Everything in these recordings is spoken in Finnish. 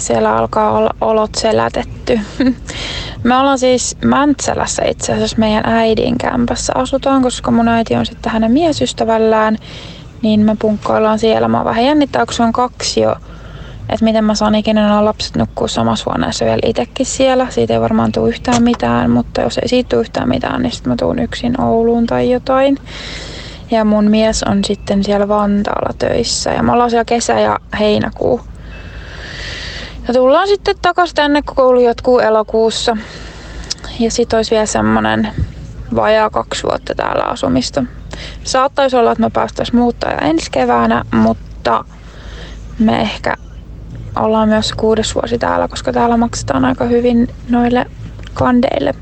Siellä alkaa olla olot selätetty. Me ollaan siis Mäntsälässä itse asiassa meidän äidin kämpässä asutaan, koska mun äiti on sitten hänen miesystävällään, niin me punkkoillaan siellä. Mä vähän jännittää, kun se on kaksi jo, että miten mä saan ikinä nämä lapset nukkua samassa huoneessa vielä itsekin siellä. Siitä ei varmaan tule yhtään mitään, mutta jos ei siitä tule yhtään mitään, niin sitten mä tuun yksin Ouluun tai jotain. Ja mun mies on sitten siellä Vantaalla töissä ja me ollaan siellä kesä ja heinäkuu. Ja tullaan sitten takaisin tänne, kun koulu jatkuu elokuussa. Ja sit olisi vielä semmonen vajaa kaksi vuotta täällä asumista. Saattaisi olla, että me päästäisiin muuttaa ensi keväänä, mutta me ehkä ollaan myös kuudes vuosi täällä, koska täällä maksetaan aika hyvin noille kandeille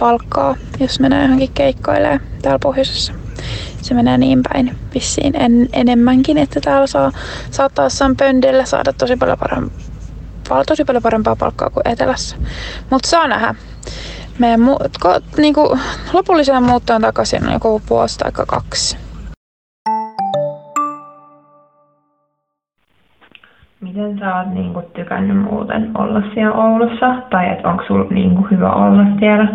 palkkaa, jos menee johonkin keikkoilee täällä pohjoisessa. Se menee niin päin vissiin en, enemmänkin, että täällä saa, saattaa jossain pöndillä saada tosi paljon parempaa tosi paljon parempaa palkkaa kuin etelässä. Mutta saa nähdä. Meidän mu- ko- niinku, lopullisena muuttoon takaisin on joku vuosi tai kaksi. Miten sä oot niinku tykännyt muuten olla siellä Oulussa? Tai et onko sulla niinku hyvä olla siellä?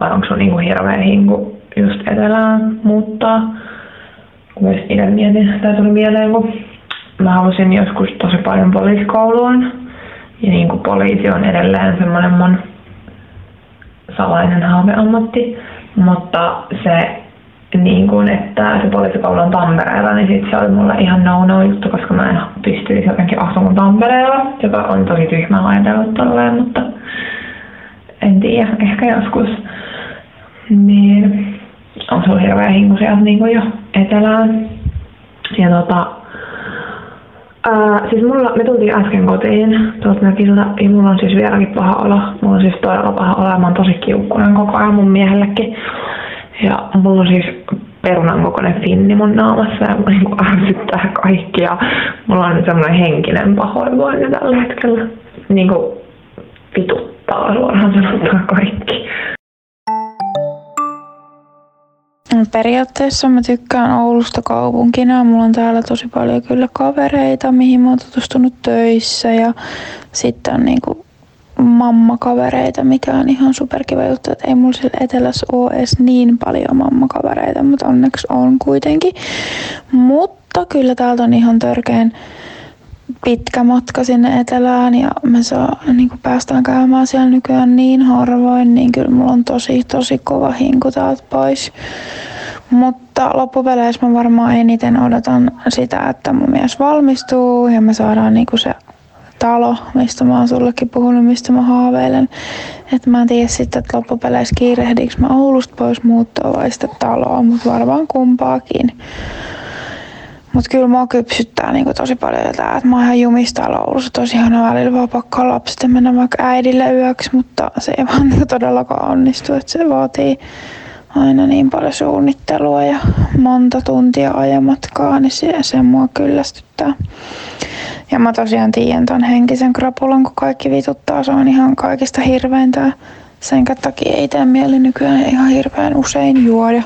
Vai onko sulla niinku hirveä hinku just etelään muuttaa? Myös itse mietin, tai tuli mieleen, kun mä halusin joskus tosi paljon poliisikouluun ja niin kuin poliisi on edelleen semmoinen mun salainen haaveammatti, mutta se niin kuin, että se poliisikoulu on Tampereella, niin sit se oli mulle ihan no-no juttu, koska mä en pystyisi jotenkin asumaan Tampereella, joka on tosi tyhmä ajatellut tolleen, mutta en tiedä, ehkä joskus. Niin on se hirveä hinku sieltä niin kuin jo etelään. Ja tota, Ää, siis mulla, me tultiin äsken kotiin tuolta mökiltä ja mulla on siis vieläkin paha olo. Mulla on siis todella paha olo mä oon tosi kiukkunen koko ajan mun miehellekin. Ja mulla on siis perunan kokoinen finni mun naamassa ja mä niinku ärsyttää kaikki ja mulla on semmoinen henkinen pahoinvointi tällä hetkellä. Niinku vituttaa suoraan sanottuna kaikki. Periaatteessa mä tykkään Oulusta kaupunkina. Mulla on täällä tosi paljon kyllä kavereita, mihin mä oon tutustunut töissä ja sitten on niinku mammakavereita, mikä on ihan superkiva juttu, että ei mulla sillä etelässä ole edes niin paljon mammakavereita, mutta onneksi on kuitenkin. Mutta kyllä täältä on ihan törkeen pitkä matka sinne etelään ja me saa, niin kuin päästään käymään siellä nykyään niin harvoin, niin kyllä mulla on tosi tosi kova hinku täältä pois. Mutta loppupeleissä mä varmaan eniten odotan sitä, että mun mies valmistuu ja me saadaan niinku se talo, mistä mä oon sullekin puhunut, mistä mä haaveilen. Että mä en tiedä sitten, että loppupeleissä kiirehdinkö mä Oulusta pois muuttoa vai sitten taloa, mutta varmaan kumpaakin. Mutta kyllä mua kypsyttää niinku tosi paljon tää, että mä oon ihan jumista Oulussa. Tosi ihana välillä vaan pakkaa lapset ja mennä vaikka äidille yöksi, mutta se ei vaan todellakaan onnistu. Että se vaatii aina niin paljon suunnittelua ja monta tuntia ajamatkaa, niin se, se mua kyllästyttää. Ja mä tosiaan tiedän ton henkisen krapulan, kun kaikki vituttaa. Se on ihan kaikista hirveintä. Sen takia ei tee mieli nykyään ihan hirveän usein juoda.